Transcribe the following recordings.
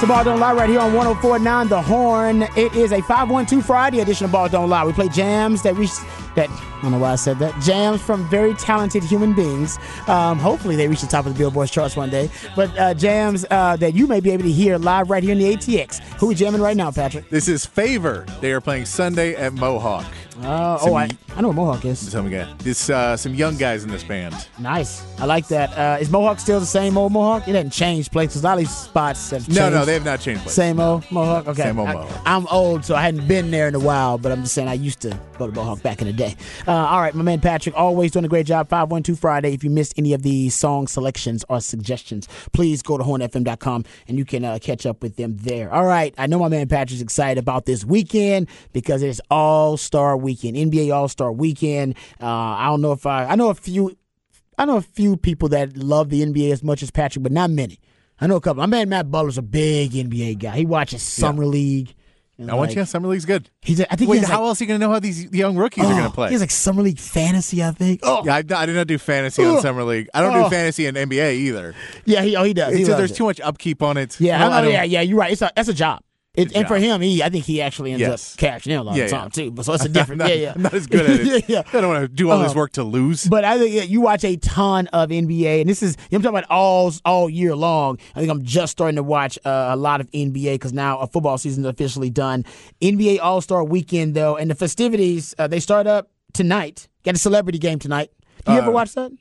To Ball Don't Lie right here on 1049 The Horn. It is a 512 Friday edition of Ball Don't Lie. We play jams that reach that I don't know why I said that. Jams from very talented human beings. Um, hopefully they reach the top of the Billboard charts one day. But uh, jams uh, that you may be able to hear live right here in the ATX. Who we jamming right now, Patrick? This is Favor. They are playing Sunday at Mohawk. Uh, Some oh, I know what Mohawk is. Some guy. This uh, some young guys in this band. Nice. I like that. Uh, is Mohawk still the same old Mohawk? It hasn't changed places. A lot of these spots have changed. No, no, they have not changed. Places. Same old Mohawk. Okay, Same old I- Mohawk. I'm old, so I hadn't been there in a while. But I'm just saying, I used to go to Mohawk back in the day. Uh, all right, my man Patrick, always doing a great job. Five one two Friday. If you missed any of the song selections or suggestions, please go to hornfm.com and you can uh, catch up with them there. All right, I know my man Patrick's excited about this weekend because it's All Star Weekend, NBA All Star Weekend. Uh, I don't know if I, I know a few. I know a few people that love the NBA as much as Patrick, but not many. I know a couple. My man Matt Butler's a big NBA guy. He watches Summer League. and, I want like, you. Summer League's good. He's. I think Wait, how like, else are you going to know how these young rookies are going oh, to play? He's like Summer League fantasy. I think. Oh, yeah, I, I do not do fantasy on Summer League. I don't Oh. do fantasy in NBA either. yeah. He. Oh, he does. He loves there's it. too much upkeep on it. Yeah, No, I know, I don't- yeah, yeah. You're right. It's a that's a job. It, and for him, he I think he actually ends Yes. up cashing in a lot Yeah, of yeah. time too. But so it's a different. Not, yeah, yeah. I'm not as good at it. yeah, yeah. I don't want to do all this Uh, work to lose. But I think yeah, you watch a ton of NBA, and this is I'm talking about all all year long. I think I'm just starting to watch uh, a lot of NBA because now a football season is officially done. NBA All Star Weekend though, and the festivities uh, they start up tonight. Got a celebrity game tonight. Do you Uh, ever watch that?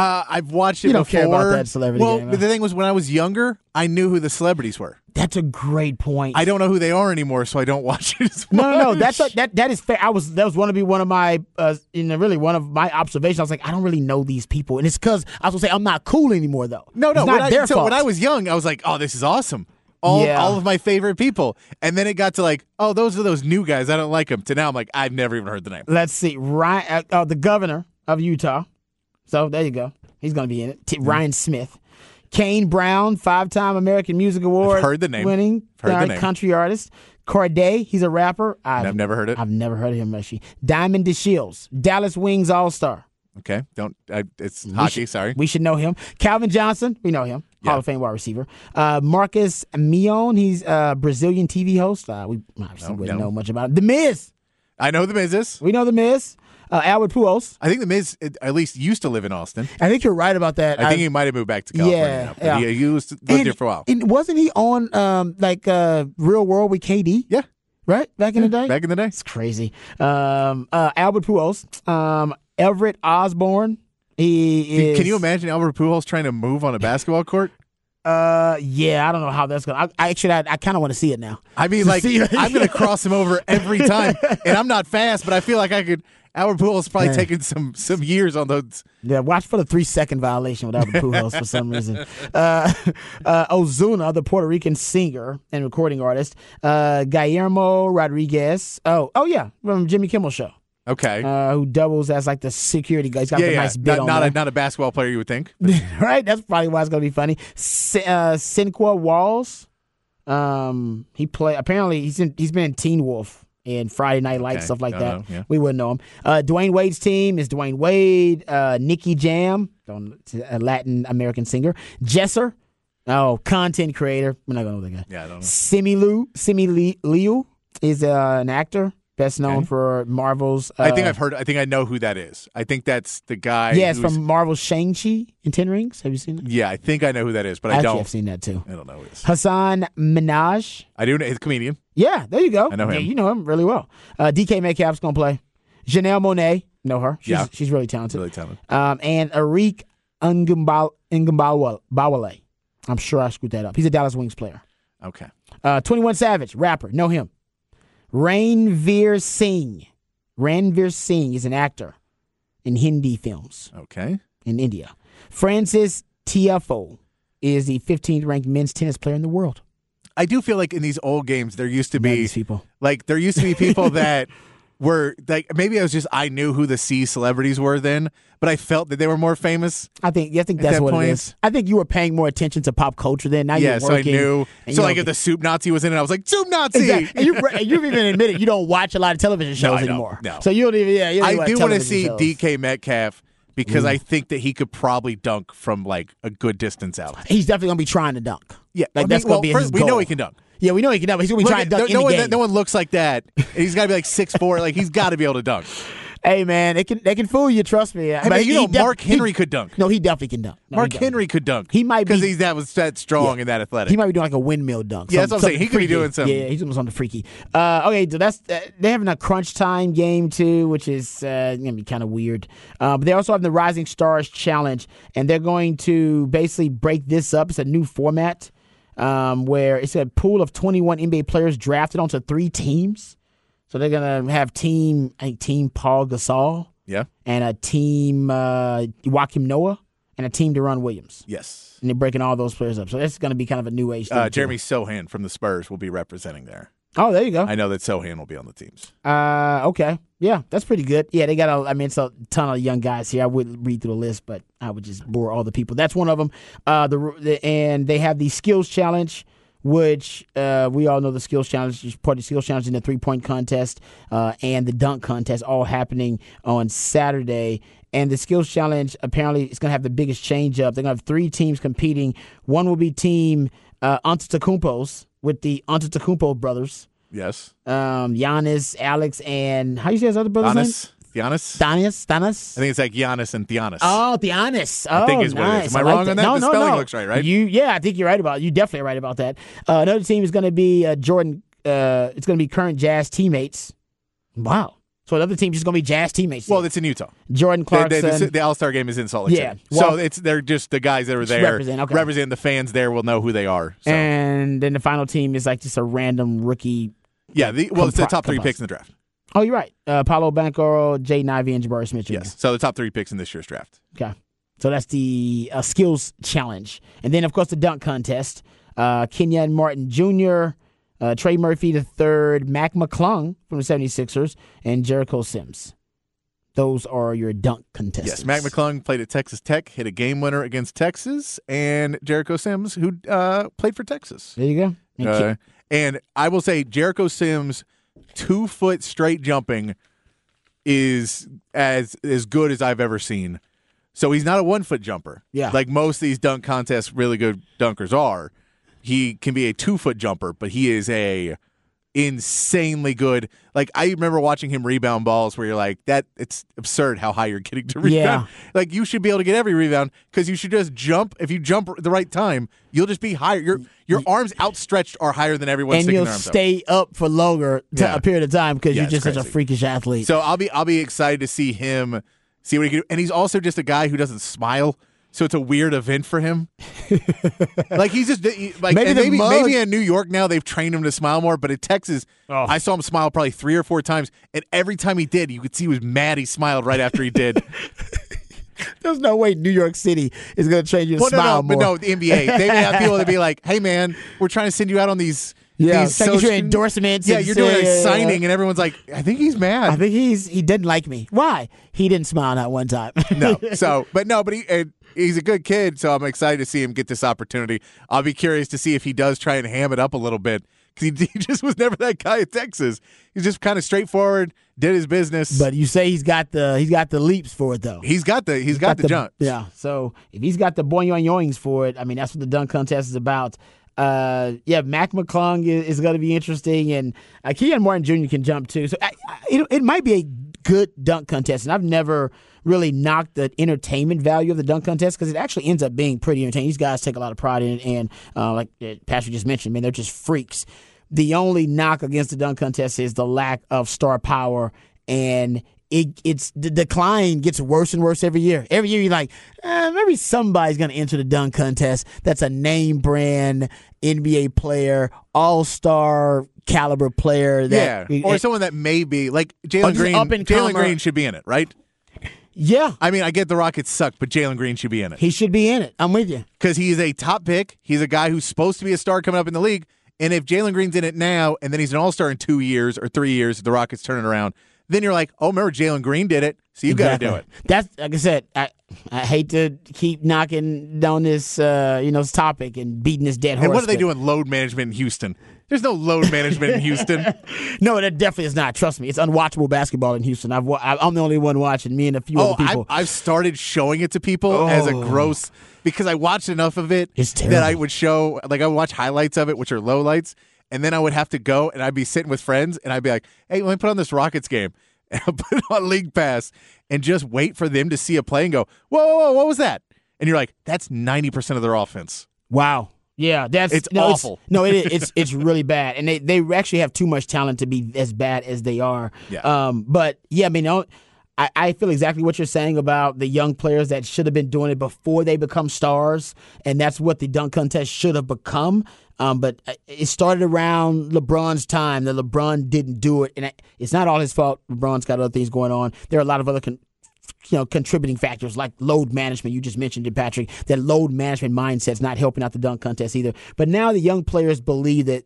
Uh, I've watched it You don't before. care about that celebrity Well, game, the thing was, when I was younger, I knew who the celebrities were. That's a great point. I don't know who they are anymore, so I don't watch it as No, no, no. That's a, that. That is fair. I was that was one to be one of my, uh, you know, really one of my observations. I was like, I don't really know these people, and it's because I was gonna say I'm not cool anymore, though. No, no. it's when not I, their so fault. when I was young, I was like, "Oh, this is awesome." All, Yeah. all of my favorite people, and then it got to like, "Oh, those are those new guys. I don't like them." To now, I'm like, I've never even heard the name. Let's see, Ryan, uh, uh, the governor of Utah. So there you go. He's gonna be in it. T- Mm-hmm. Ryan Smith, Kane Brown, five-time American Music Award heard the name. winning Heard the uh, name. country artist. Cordae, he's a rapper. I've, I've never heard it. I've never heard of him, actually. Diamond DeShields, Dallas Wings All Star. Okay, don't. I, it's hockey. sorry. We should know him. Calvin Johnson, we know him. Yeah. Hall of Fame wide receiver. Uh, Marcos Mion, he's a Brazilian TV host. Uh, we obviously No, wouldn't no. know much about him. The Miz, I know the Miz is. we know The Miz. Uh, Albert Pujols. I think the Miz uh, at least used to live in Austin. I think you're right about that. I think he might have moved back to California. Yeah, now, yeah. He, he was lived and, there for a while. And wasn't he on um, like uh, Real World with KD? Yeah, Right back in the day. back in the day. It's crazy. Um, uh, Albert Pujols, um, Everett Osborne. He Can- is. Can you imagine Albert Pujols trying to move on a basketball court? Uh, yeah, I don't know how that's gonna. I, I actually, I, I kind of want to see it now. I mean, like I'm going to cross him over every time, and I'm not fast, but I feel like I could. Albert Pujols probably taking some some years on those. Yeah, watch for the three second violation with Albert Pujols for some reason. Uh, uh, Ozuna, the Puerto Rican singer and recording artist. Uh, Guillermo Rodriguez. Oh, oh yeah, from Jimmy Kimmel Show. Okay, Uh, who doubles as like the security guy. He's got yeah, the yeah, nice bit not on not there. a, not a basketball player you would think. right? That's probably why it's gonna be funny. C- uh, Sinqua Walls. Um, he play. Apparently, he's in, he's been in Teen Wolf and Friday Night Lights Okay, stuff like that. know, yeah. We wouldn't know him. Uh, Dwyane Wade's team is Dwyane Wade. Uh, Nicky Jam, don't- a Latin American singer. Jesser. Oh, content creator. We're not gonna know that guy. Yeah, I don't know. Simu Liu. Simu Liu is uh, an actor best known Okay. for Marvel's. Uh, I think I've heard. I think I know who that is. I think that's the guy. Yes, who's- from Marvel's Shang Chi and Ten Rings. Have you seen that? Yeah, I think I know who that is, but I Actually, don't. I've seen that too. I don't know who it is. Hasan Minhaj. I do know he's a comedian. Yeah, there you go. I know Yeah, him. you know him really well. Uh, DK Metcalf's gonna play. Janelle Monáe, know her. She's, Yeah. she's really talented. Really talented. Um, and Arik Ngumbawale. I'm sure I screwed that up. He's a Dallas Wings player. Okay. Uh, 21 Savage, rapper, know him. Ranveer Singh. Ranveer Singh is an actor in Hindi films Okay. in India. Frances Tiafoe is the 15th ranked men's tennis player in the world. I do feel like in these old games there used to be people. like there used to be people that were like maybe I was just I knew who the C celebrities were then, but I felt that they were more famous. I think I think that's that what point- it is. I think you were paying more attention to pop culture then. Now yeah, you're so I knew. So like if the soup Nazi was in it, I was like soup Nazi. Exactly. And, you, and you've even admitted you don't watch a lot of television shows don't. anymore. No. So you don't even. Yeah, you don't I do want to see shows. DK Metcalf because Mm. I think that he could probably dunk from like a good distance out. He's definitely gonna be trying to dunk. Yeah, like I that's gonna well, be first, his we know he can dunk. Yeah, we know he can dunk. He's gonna be Look trying at- to dunk no, no any one, game. no one looks like that. He's got to be like six four. Like he's got to be able to dunk. Hey man, they can they can fool you. Trust me. Hey, man, you know, Mark Henry he, could dunk. No, he definitely can dunk. No, he Mark definitely- Henry could dunk. He might because be- he's that was that strong and that athletic. He might be doing like a windmill dunk. Yeah, that's what I'm saying. something He could be doing some- Yeah, he's almost on the freaky. Uh, okay, so that's uh, they're having a crunch time game too, which is uh, gonna be kind of weird. Uh, but they also have the Rising Stars Challenge, and they're going to basically break this up. It's a new format um, where it's a pool of 21 NBA players drafted onto three teams. So they're gonna have team, I think team Pau Gasol yeah. and a team uh, Joakim Noah and a team Deron Williams. Yes. And they're breaking all those players up. So that's going to be kind of a new age thing. Uh. Jeremy Sochan from the Spurs will be representing there. Oh, there you go. I know that Sochan will be on the teams. Uh, okay. Yeah, that's pretty good. Yeah, they got a, I mean, it's a ton of young guys here. I wouldn't read through the list, but I would just bore all the people. That's one of them. Uh, the, the and they have the skills challenge, which uh, we all know the skills challenge is part of the skills challenge in the three point contest uh, and the dunk contest, all happening on Saturday. And the skills challenge apparently is going to have the biggest change up. They're going to have three teams competing. One will be team uh, Antetokounmpo's with the Antetokounmpo brothers Yes. um, Giannis, Alex, and how you say his other brother's name? Giannis. Giannis. Giannis, Giannis. I think it's like Giannis and Giannis. Oh, Giannis. Oh, think is what it is. nice. Am I like wrong on that? No, The no, spelling no. looks right, right? You, yeah, I think you're right about. You definitely right about that. Uh, another team is going to be uh, Jordan. Uh, it's going to be current Jazz teammates. Wow. So another team is going to be Jazz teammates. Well, it's in Utah. Jordan Clarkson. the, All Star game is in Salt Lake Yeah. City. Well- so it's they're just the guys that are there represent, okay. representing the fans. There will know who they are. So and then the final team is like just a random rookie. yeah, the, well, it's the top three picks in the draft. Oh, you're right. Uh, Paolo Banchero, Jay Ivey, and Jabari Smith Jr. Yes. So the top three picks in this year's draft. Okay. So that's the uh, skills challenge. And then, of course, the dunk contest. Uh, Kenyon Martin Jr., uh, Trey Murphy III, Mac McClung from the 76ers, and Jericho Sims. Those are your dunk contestants. Yes, Mac McClung played at Texas Tech, hit a game winner against Texas, and Jericho Sims, who uh, played for Texas. There you go. And Uh, and I will say, Jericho Sims, two foot straight jumping, is as as good as I've ever seen. So he's not a one foot jumper. Yeah. like most of these dunk contests, really good dunkers are. He can be a two foot jumper, but he is a insanely good. Like I remember watching him rebound balls where you're like, that it's absurd how high you're getting to rebound. Like you should be able to get every rebound because you should just jump. If you jump the right time, you'll just be higher. Your your arms outstretched are higher than everyone and you'll arms up. stay up for longer to Yeah. a period of time because Yeah, you're just such a freakish athlete. So I'll be I'll be excited to see him see what he can do. And he's also just a guy who doesn't smile. So it's a weird event for him. like he's just like Maybe maybe mug- maybe in New York now they've trained him to smile more, but in Texas Oh. I saw him smile probably three or four times, and every time he did, you could see he was mad. He smiled right after he did. There's no way New York City is going to change you to well, smile no, but more. no, the NBA they may have people to be like, "Hey, man, we're trying to send you out on these." Yeah, these taking your social- endorsements Yeah, you're doing a yeah, yeah, signing, and everyone's like, "I think he's mad." I think he's he didn't like me. Why? He didn't smile that one time. no. So, but no, but he and he's a good kid, so I'm excited to see him get this opportunity. I'll be curious to see if he does try and ham it up a little bit because he, he just was never that guy at Texas. He's just kind of straightforward, did his business. But you say he's got the he's got the leaps for it though. he's got the he's got, the, jump. Yeah. So if he's got the boing yoings for it, I mean that's what the dunk contest is about. Uh, yeah, Mac McClung is, is going to be interesting, and uh, Kenyon Martin Jr. can jump too. So I, I, it, it might be a good dunk contest, and I've never really knock the entertainment value of the dunk contest because it actually ends up being pretty entertaining. These guys take a lot of pride in it, and uh, like uh, Patrick just mentioned, man, they're just freaks. The only knock against the dunk contest is the lack of star power and it it's the decline gets worse and worse every year. Every year you're like, eh, maybe somebody's going to enter the dunk contest. That's a name brand NBA player, all star caliber player. That, yeah, or someone that may be like Jalen Green. Jalen Green should be in it, right? Yeah. I mean, I get the Rockets suck, but Jalen Green should be in it. He should be in it. I'm with you. Because he's a top pick. He's a guy who's supposed to be a star coming up in the league. And if Jalen Green's in it now and then he's an all star in two years or three years, if the Rockets turn it around, then you're like, oh, remember Jalen Green did it, so you exactly. got to do it. That's like I said. I I hate to keep knocking down this uh, you know this topic and beating this dead horse. And what are they doing? Load management in Houston. There's no load management in Houston. no, that definitely is not. Trust me, it's unwatchable basketball in Houston. I've I'm the only one watching. Me and a few oh, other people. I've, I've started showing it to people oh. as a oh. gross because I watched enough of it that I would show like I would watch highlights of it, which are low lights, and then I would have to go and I'd be sitting with friends and I'd be like, "Hey, let me put on this Rockets game." And I'll put on League Pass and just wait for them to see a play and go, "Whoa, whoa, whoa what was that?" And you're like, "That's ninety percent of their offense." Wow. Yeah, that's it's no, awful. It's, no, it. It's it's really bad, and they they actually have too much talent to be as bad as they are. Yeah. Um. But yeah, I mean, I I feel exactly what you're saying about the young players that should have been doing it before they become stars, and that's what the dunk contest should have become. Um. But uh, it started around LeBron's time. That LeBron didn't do it, and it's not all his fault. LeBron's got other things going on. There are a lot of other con- you know contributing factors like load management. You just mentioned it, Patrick. That load management mindset's not helping out the dunk contest either. But now the young players believe that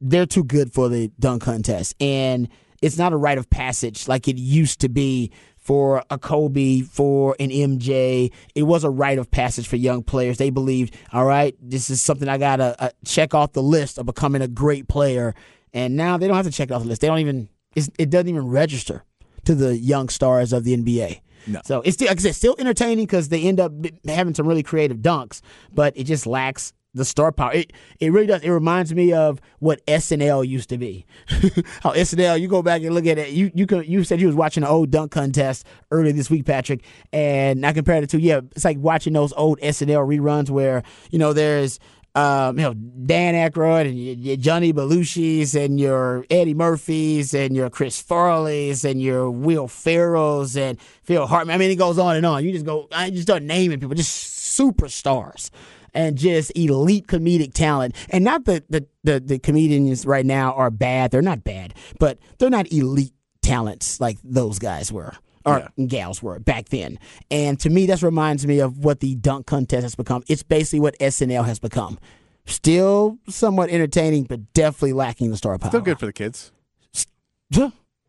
they're too good for the dunk contest, and it's not a rite of passage like it used to be for a Kobe, for an MJ. It was a rite of passage for young players. They believed, all right, this is something I gotta uh, check off the list of becoming a great player. And now they don't have to check it off the list. They don't even. it doesn't even register to the young stars of the NBA. No. So it's still, like I said, still entertaining because they end up having some really creative dunks, but it just lacks the star power. It it really does. It reminds me of what SNL used to be. How SNL, you go back and look at it. You you could you said you was watching an old dunk contest earlier this week, Patrick, and I compared it to yeah, it's like watching those old SNL reruns where you know there's um, you know, Dan Aykroyd and your, Johnny Belushi's and your Eddie Murphy's and your Chris Farley's and your Will Ferrell's and Phil Hartman. I mean, it goes on and on. You just go, I just start naming people, just superstars and just elite comedic talent. And not that the, the, the comedians right now are bad. They're not bad, but they're not elite talents like those guys were or yeah. gals were back then. And to me, that reminds me of what the dunk contest has become. It's basically what SNL has become. Still somewhat entertaining, but definitely lacking the star power. Still good for the kids.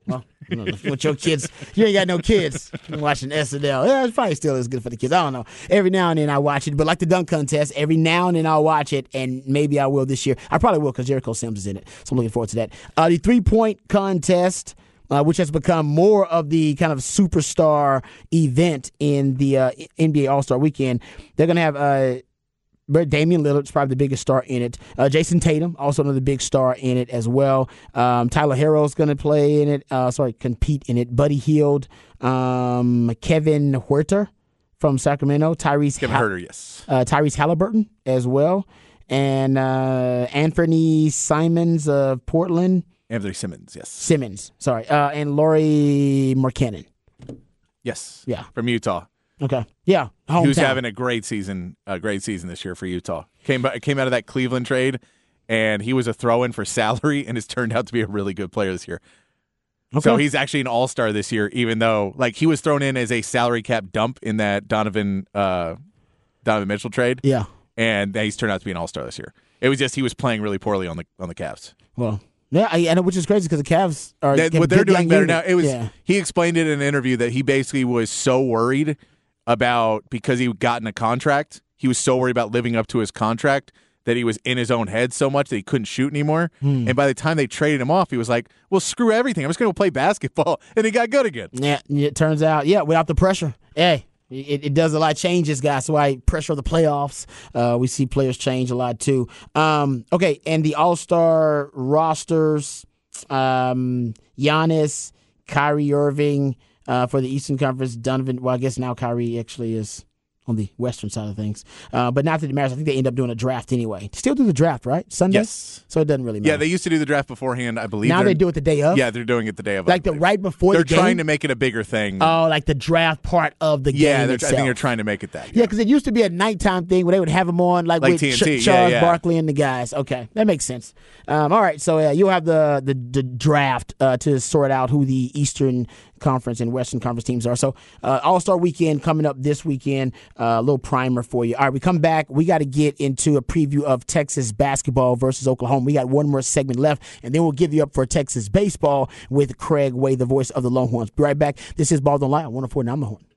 Well, with your kids, you ain't got no kids watching SNL. Yeah, it's probably still as good for the kids. I don't know. Every now and then I watch it, but like the dunk contest, every now and then I'll watch it, and maybe I will this year. I probably will because Jericho Sims is in it, so I'm looking forward to that. Uh, the three point contest uh, which has become more of the kind of superstar event in the uh, NBA All Star Weekend. They're going to have. Uh, Damian Lillard's probably the biggest star in it. Uh, Jayson Tatum, also another big star in it as well. Um, Tyler Herro's going to play in it. Uh, sorry, compete in it. Buddy Hield, um, Kevin Huerter from Sacramento, Tyrese Kevin ha- yes, uh, Tyrese Halliburton as well, and uh, Anthony Simons of Portland. Anthony Simmons, yes. Simmons, sorry, uh, and Lauri Markkanen. Yes. Yeah. From Utah. Okay. Yeah. Hometown. Who's having a great season? A great season this year for Utah. Came came out of that Cleveland trade, and he was a throw-in for salary, and has turned out to be a really good player this year. Okay. So he's actually an all star this year, even though like he was thrown in as a salary cap dump in that Donovan uh, Donovan Mitchell trade. Yeah, and he's turned out to be an all star this year. It was just he was playing really poorly on the on the Cavs. Well, yeah, I, and which is crazy because the Cavs are that, what they're doing better now. It was yeah. he explained it in an interview that he basically was so worried about because he gotten a contract. He was so worried about living up to his contract that he was in his own head so much that he couldn't shoot anymore. Hmm. And by the time they traded him off, he was like, "Well, screw everything. I'm just going to play basketball." And he got good again. Yeah, it turns out, yeah, without the pressure. Hey, it, it, does a lot of changes, guys. So I pressure the playoffs. Uh, we see players change a lot too. Um, okay, and the All Star rosters: um, Giannis, Kyrie Irving uh, for the Eastern Conference. Donovan. Well, I guess now Kyrie actually is on the western side of things. Uh, but not that it matters. I think they end up doing a draft anyway. Still do the draft, right? Sunday. Yes. So it doesn't really matter. Yeah, they used to do the draft beforehand, I believe. now They're- do it the day of. Yeah, they're doing it the day of. Like the right before They're the trying to make it a bigger thing. Oh, like the draft part of the yeah, game they're, I think they're trying to make it that. Yeah, because it used to be a nighttime thing where they would have them on like, Like with TNT, Ch- Charles yeah. Barkley and the guys. Okay, that makes sense. Um, all right, so uh, you'll have the the, the draft uh, to sort out who the Eastern Conference and Western Conference teams are. So uh, All Star Weekend coming up this weekend. Uh, a little primer for you. All right, we come back. We got to get into a preview of Texas basketball versus Oklahoma. We got one more segment left, and then we'll give you up for Texas baseball with Craig Way, the voice of the Longhorns. Be right back. This is Ball Don't Lie on 104.9 The Horn.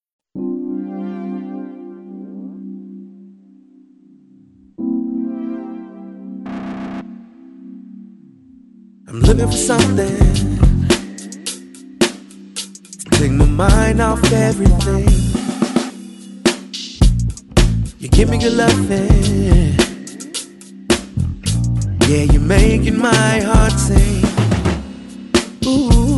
I'm looking for something. Take my mind off everything. You give me good loving. Yeah, you're making my heart sing. Ooh.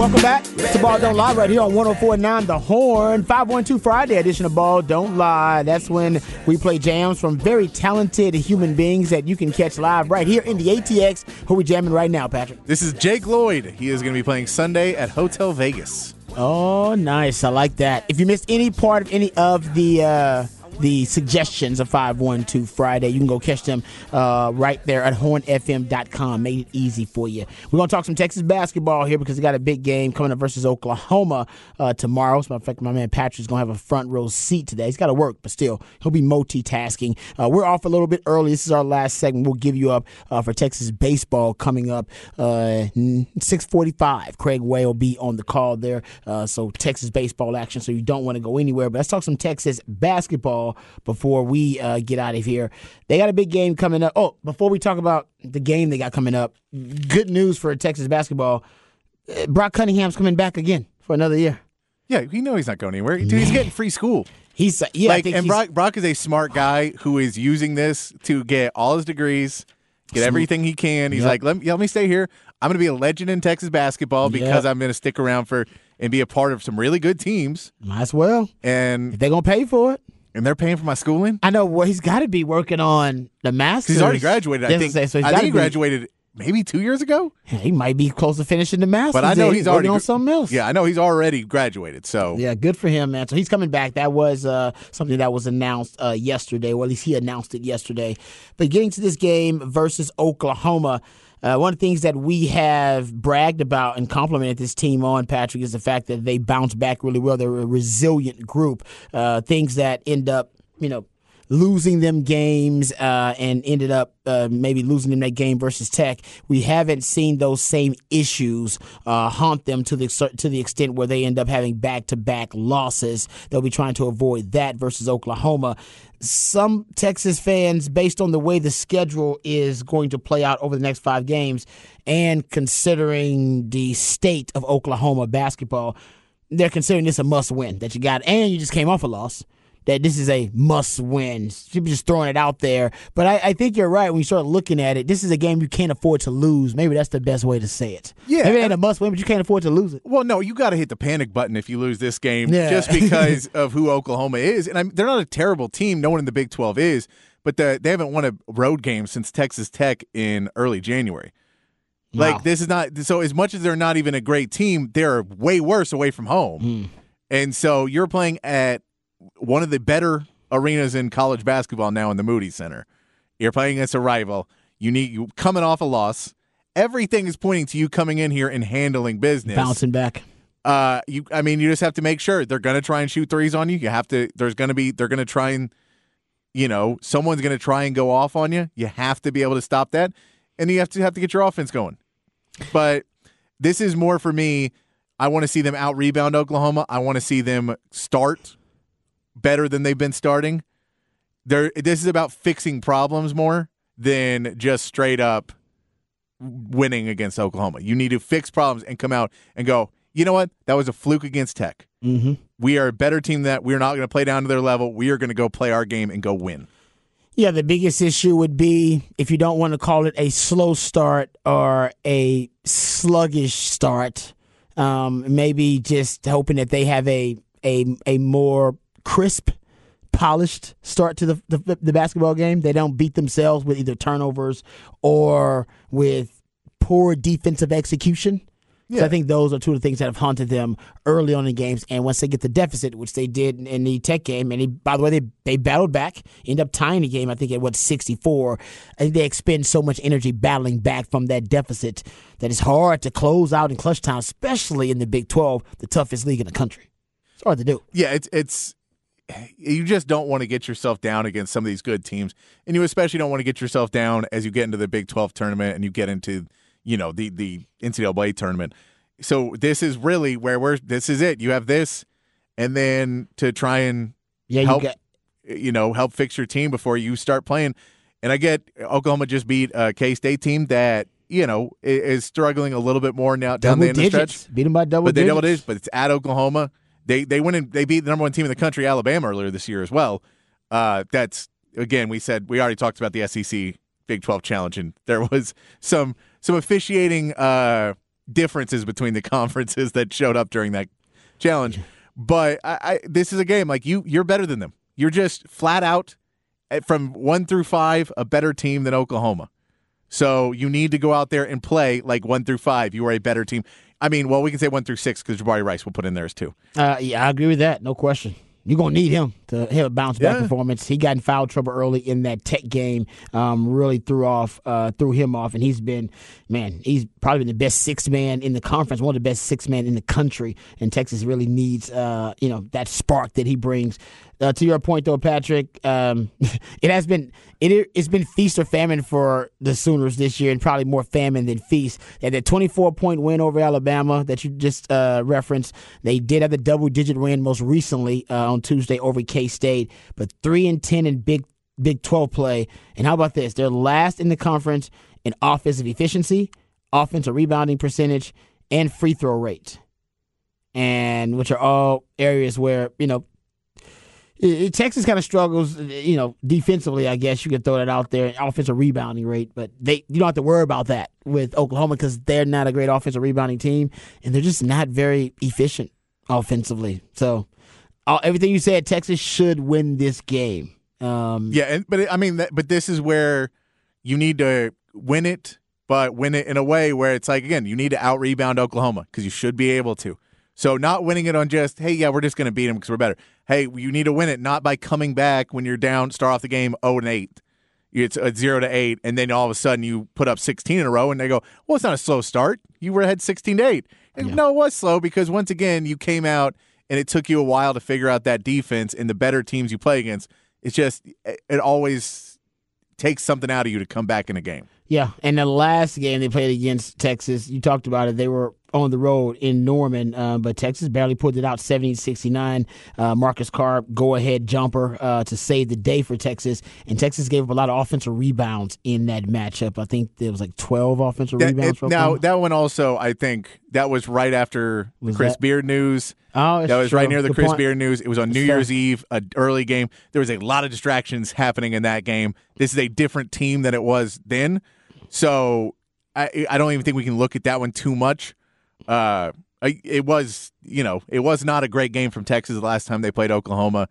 Welcome back to Ball Don't Lie right here on 1049 The Horn. 512 Friday edition of Ball Don't Lie. That's when we play jams from very talented human beings that you can catch live right here in the ATX. Who we jamming right now, Patrick? This is Jake Lloyd. He is going to be playing Sunday at Hotel Vegas. Oh, nice. I like that. If you missed any part of any of the uh, the suggestions of 512 Friday, you can go catch them uh, right there at hornfm.com. Made it easy for you. We're going to talk some Texas basketball here because we got a big game coming up versus Oklahoma uh, tomorrow. Matter of fact, my man Patrick's going to have a front row seat today. He's got to work, but still, he'll be multitasking. Uh, we're off a little bit early. This is our last segment. We'll give you up uh, for Texas baseball coming up uh, 645. Craig Way will be on the call there. Uh, so Texas baseball action. So you don't want to go anywhere. But let's talk some Texas basketball before we uh, get out of here. They got a big game coming up. Oh, before we talk about the game they got coming up, good news for Texas basketball. Uh, Brock Cunningham's coming back again for another year. Yeah, we know he's not going anywhere. Dude, he's getting free school. He's uh, yeah, I like, think and Brock, Brock is a smart guy who is using this to get all his degrees, get everything he can. He's Yep. like, let me, let me stay here. I'm going to be a legend in Texas basketball because Yep. I'm going to stick around for and be a part of some really good teams. might as well. And If they're gonna pay for it. And they're paying for my schooling. I know. Well, he's got to be working on the masters. He's already graduated. I think. so he's I think he graduated maybe two years ago. He might be close to finishing the masters. But I know then. he's already on something else. Yeah, I know he's already graduated. So Yeah, good for him, man. So he's coming back. That was uh, something that was announced uh, yesterday, or at least he announced it yesterday. But getting to this game versus Oklahoma, uh, one of the things that we have bragged about and complimented this team on, Patrick, is the fact that they bounce back really well. They're a resilient group. Uh, things that end up, you know, losing them games uh, and ended up uh, maybe losing them that game versus Tech. We haven't seen those same issues uh, haunt them to the to the extent where they end up having back to back losses. They'll be trying to avoid that versus Oklahoma. Some Texas fans, based on the way the schedule is going to play out over the next five games, and considering the state of Oklahoma basketball, they're considering this a must win that you got, and you just came off a loss that this is a must win. People just throwing it out there. But I, I think you're right when you start looking at it. This is a game you can't afford to lose. Maybe that's the best way to say it. Yeah. Maybe it ain't a must win, but you can't afford to lose it. Well, no, you got to hit the panic button if you lose this game, Yeah. just because of who Oklahoma is. And I'm, they're not a terrible team. No one in the Big 12 is, but the, they haven't won a road game since Texas Tech in early January. Like Wow. this is not so. As much as they're not even a great team, they're way worse away from home. Hmm. And so you're playing at one of the better arenas in college basketball now in the Moody Center. You're playing against a rival. You need you coming off a loss. Everything is pointing to you coming in here and handling business. Bouncing back. Uh, you. I mean, you just have to make sure they're going to try and shoot threes on you. You have to. There's going to be. They're going to try and. You know, someone's going to try and go off on you. You have to be able to stop that, and you have to have to get your offense going. But this is more for me. I want to see them out rebound Oklahoma. I want to see them start better than they've been starting. There, this is about fixing problems more than just straight up winning against Oklahoma. You need to fix problems and come out and go. You know what? That was a fluke against Tech. Mm-hmm. We are a better team than that. We're not going to play down to their level. We are going to go play our game and go win. Yeah, the biggest issue would be if you don't want to call it a slow start or a sluggish start. Um, maybe just hoping that they have a a a more crisp, polished start to the, the the basketball game. They don't beat themselves with either turnovers or with poor defensive execution. So I think those are two of the things that have haunted them early on in games. And once they get the deficit, which they did in the Tech game, and he, by the way, they they battled back, end up tying the game. I think at what sixty four. I think they expend so much energy battling back from that deficit that it's hard to close out in clutch time, especially in the Big Twelve, the toughest league in the country. It's hard to do. Yeah, it's it's you just don't want to get yourself down against some of these good teams, and you especially don't want to get yourself down as you get into the Big Twelve tournament and you get into you know the the NCAA tournament. So this is really where we're. This is it. You have this, and then to try and Yeah, help you got you know help fix your team before you start playing. And I get Oklahoma just beat uh, a K State team that you know is struggling a little bit more now down double the end of the digits. stretch. Beat them by double But they digits. double digits. But it's at Oklahoma. They they went and they beat the number one team in the country, Alabama, earlier this year as well. Uh, that's again we said we already talked about the SEC Big Twelve Challenge, and there was some some officiating uh, differences between the conferences that showed up during that challenge. But I, I this is a game like you you're better than them. You're just flat out eh, from one through five a better team than Oklahoma. So you need to go out there and play like one through five. You are a better team. I mean, well, we can say one through six because Jabari Rice will put in there as two. Uh, yeah, I agree with that. No question. You're gonna need him to have a bounce back Yeah. performance. He got in foul trouble early in that Tech game. Um, really threw off, uh, threw him off, and he's been, man, he's probably been the best six man in the conference, one of the best six man in the country. And Texas really needs, uh, you know, that spark that he brings. Uh, to your point, though, Patrick, um, it has been it it's been feast or famine for the Sooners this year, and probably more famine than feast. Had that 24 point win over Alabama that you just uh, referenced. They did have the double digit win most recently uh, on Tuesday over K State, but three and ten in Big Big 12 play. And how about this? They're last in the conference in offensive efficiency, offensive rebounding percentage, and free throw rate, and which are all areas where you know I- I- Texas kind of struggles, you know, defensively. I guess you could throw that out there. Offensive rebounding rate, but they you don't have to worry about that with Oklahoma because they're not a great offensive rebounding team, and they're just not very efficient offensively. So, all, everything you said, Texas should win this game. Um, Yeah, and, but it, I mean, that, but this is where you need to win it, but win it in a way where it's like again, you need to out rebound Oklahoma because you should be able to. So not winning it on just hey, yeah, we're just going to beat them because we're better. Hey, you need to win it not by coming back when you're down, start off the game zero and eight. It's a zero to eight, and then all of a sudden you put up sixteen in a row, and they go, "Well, it's not a slow start. You were ahead sixteen to eight. And No, it was slow because once again you came out, and it took you a while to figure out that defense and the better teams you play against. It's just it always takes something out of you to come back in a game. Yeah, and the last game they played against Texas, you talked about it. They were on the road in Norman, uh, but Texas barely pulled it out 70 69. Uh, Marcus Carr, go ahead jumper uh, to save the day for Texas. And Texas gave up a lot of offensive rebounds in that matchup. I think there was like 12 offensive That- rebounds. it- now that one also, I think that was right after the Chris that- Beard news. Oh, that was right near the Good Chris point. Beard news. It was on New fair. Year's Eve, an early game. There was a lot of distractions happening in that game. This is a different team than it was then, so I, I don't even think we can look at that one too much. Uh, it was, you know, it was not a great game from Texas the last time they played Oklahoma.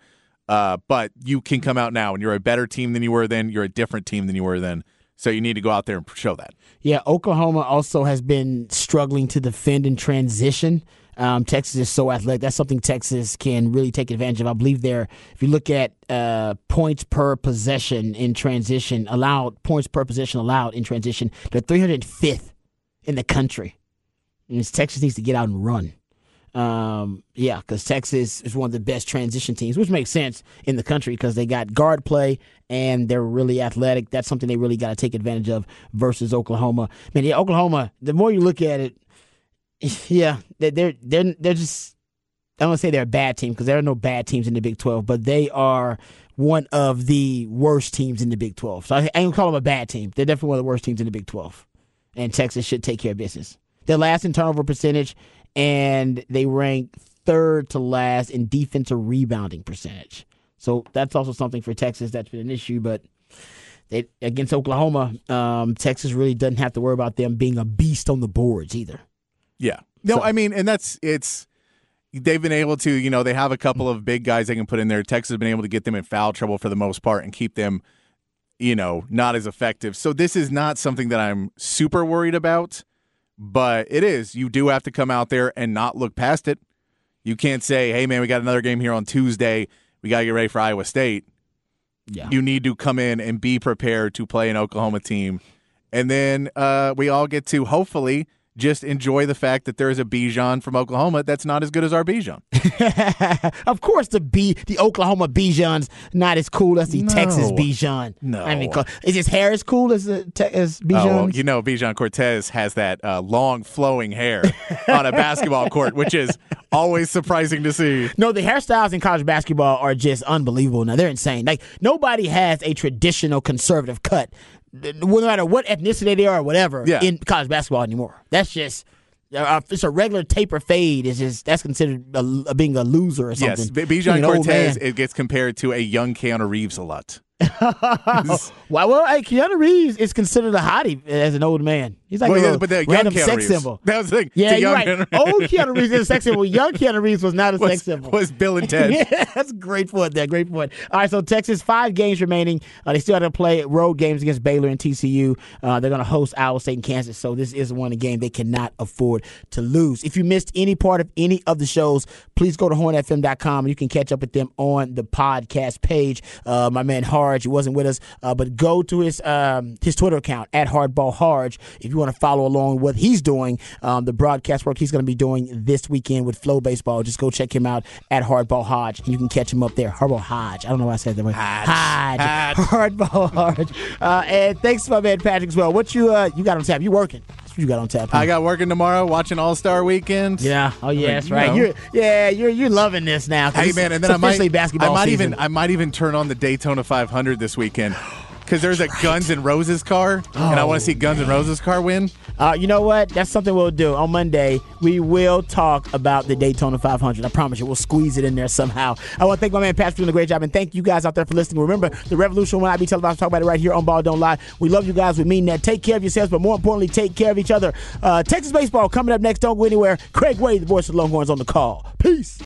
Uh, but you can come out now and you're a better team than you were then. You're a different team than you were then. So you need to go out there and show that. Yeah, Oklahoma also has been struggling to defend in transition. Um, Texas is so athletic. That's something Texas can really take advantage of. I believe they're, if you look at uh, points per possession in transition, allowed points per possession allowed in transition, they're 305th in the country. It's- Texas needs to get out and run. Um, yeah, because Texas is one of the best transition teams, which makes sense in the country because they got guard play and they're really athletic. That's something they really got to take advantage of versus Oklahoma. Man, yeah, Oklahoma. The more you look at it, Yeah, they- they're they're they're just. I don't want to say they're a bad team because there are no bad teams in the Big Twelve, but they are one of the worst teams in the Big Twelve. So I, I ain't call them a bad team. They're definitely one of the worst teams in the Big Twelve, and Texas should take care of business. They're last in turnover percentage, and they rank third to last in defensive rebounding percentage. So that's also something for Texas that's been an issue, but. They, against Oklahoma, um, Texas really doesn't have to worry about them being a beast on the boards either. Yeah. No, So- I mean, and that's it's they've been able to, you know, they have a couple of big guys they can put in there. Texas has been able to get them in foul trouble for the most part and keep them, you know, not as effective. So this is not something that I'm super worried about, but it is. You do have to come out there and not look past it. You can't say, "Hey man, we got another game here on Tuesday. We got to get ready for Iowa State." Yeah. You need to come in and be prepared to play an Oklahoma team. And then uh, we all get to hopefully just enjoy the fact that there is a Bijan from Oklahoma that's not as good as our Bijan. of course, the B, the Oklahoma Bijan's not as cool as the No. Texas Bijan. No. I mean, is his hair as cool as the te- as Oh, well, you know, Bijan Cortes has that uh, long flowing hair on a basketball court, which is always surprising to see. no, the hairstyles in college basketball are just unbelievable. Now they're insane. Like nobody has a traditional conservative cut, no matter what ethnicity they are or whatever, Yeah. in college basketball anymore. That's just. Uh, it's a regular taper fade. Is just that's considered a, a being a loser or something. Yes, Bijan Cortes it gets compared to a young Keanu Reeves a lot. Why? Well, hey, Keanu Reeves is considered a hottie as an old man. He's like Well, a yeah, but the young random Keanu sex Reeves. symbol. That was the thing. Yeah, you're right. Old Keanu Reeves is a sex symbol. Young Keanu Reeves was not a sex was, symbol. was Bill and Ted. yeah, that's a great point there. Great point. All right, so Texas, five games remaining. Uh, they still have to play road games against Baylor and TCU. Uh, they're going to host Iowa State and Kansas. So this is one game they cannot afford to lose. If you missed any part of any of the shows, please go to hornfm.com and you can catch up with them on the podcast page. Uh, my man Harge wasn't with us, uh, but go to his um, his Twitter account at Hardball Harge if you want to follow along what he's doing. Um, the broadcast work he's going to be doing this weekend with Flow Baseball. Just go check him out at Hardball Hodge, and you can catch him up there. Hardball Hodge. I don't know why I said that way. Hodge. Hodge. Hardball Hodge. Uh, and thanks to my man Patrick as well. What you uh, you got on tap? You working? You got on tap? huh? I got working tomorrow, watching All Star Weekend. Yeah. Oh yeah, that's you right. know. You're yeah, you're you're loving this now. Hey man, and then it's I might, basketball I might season. even, I might even turn on the Daytona 500 this weekend because there's a Guns N' Roses car, and I want to see Guns N' Roses car win. Uh, you know what? That's something we'll do on Monday. We will talk about the Daytona 500. I promise you, we'll squeeze it in there somehow. I want to thank my man Pat for doing a great job, and thank you guys out there for listening. Remember, the revolution will not be televised. Talk about it right here on Ball Don't Lie. We love you guys. We mean that. Take care of yourselves, but more importantly, take care of each other. Uh, Texas baseball coming up next. Don't go anywhere. Craig Way, the voice of the Longhorns, on the call. Peace.